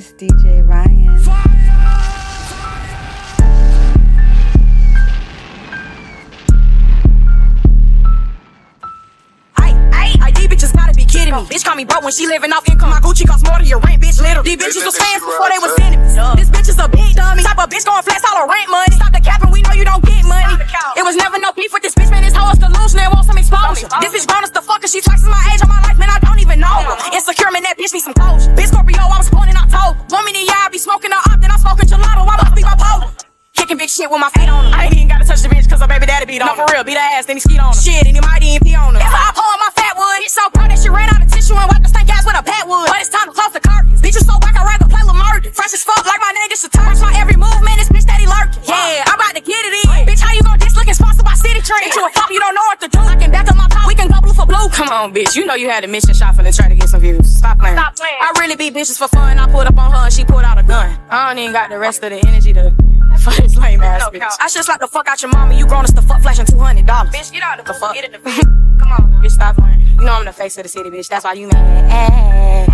It's DJ Ryan. Bitch call me broke when she living off income. My Gucci cost more than your rent, bitch. Little. These bitches was fans before they was enemies. This bitch is a big dummy. Type of bitch going flex all her rent money. Stop the capping, we know you don't get money. It was never no beef with this bitch, man. This hoe is delusional and want some exposure. This bitch grown as the fuck, and she twice my age on my life, man. I don't even know her. Insecure, man, that bitch need some closure. Bitch Scorpio, smoking her up, then I'm smoking gelato. I must be bipolar. Kicking big shit with my feet on her. I ain't even gotta touch the bitch, cause her baby daddy beat on. No, for real, beat her ass, then he skeet on her. Shit, and he might even pee on her. Come on, bitch, you know you had a mission shot for the try to get some views. Stop playing. Stop playing. I really beat bitches for fun. I pulled up on her and she pulled out a gun. I don't even got the rest of the energy to. fuck this lame ass bitch. I just like the fuck out your mama. You grown as the fuck flashing two hundred dollars. Bitch, get out of the fuck. Get in the Come on, bitch, stop playing. You know I'm the face of the city, bitch. That's why you mad. Eh,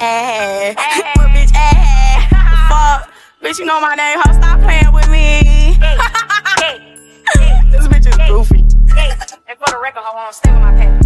eh, But bitch, eh, the fuck, bitch. You know my name. Ho, stop playing with me. this bitch is goofy. And for the record, ho, I don't stay with my pet.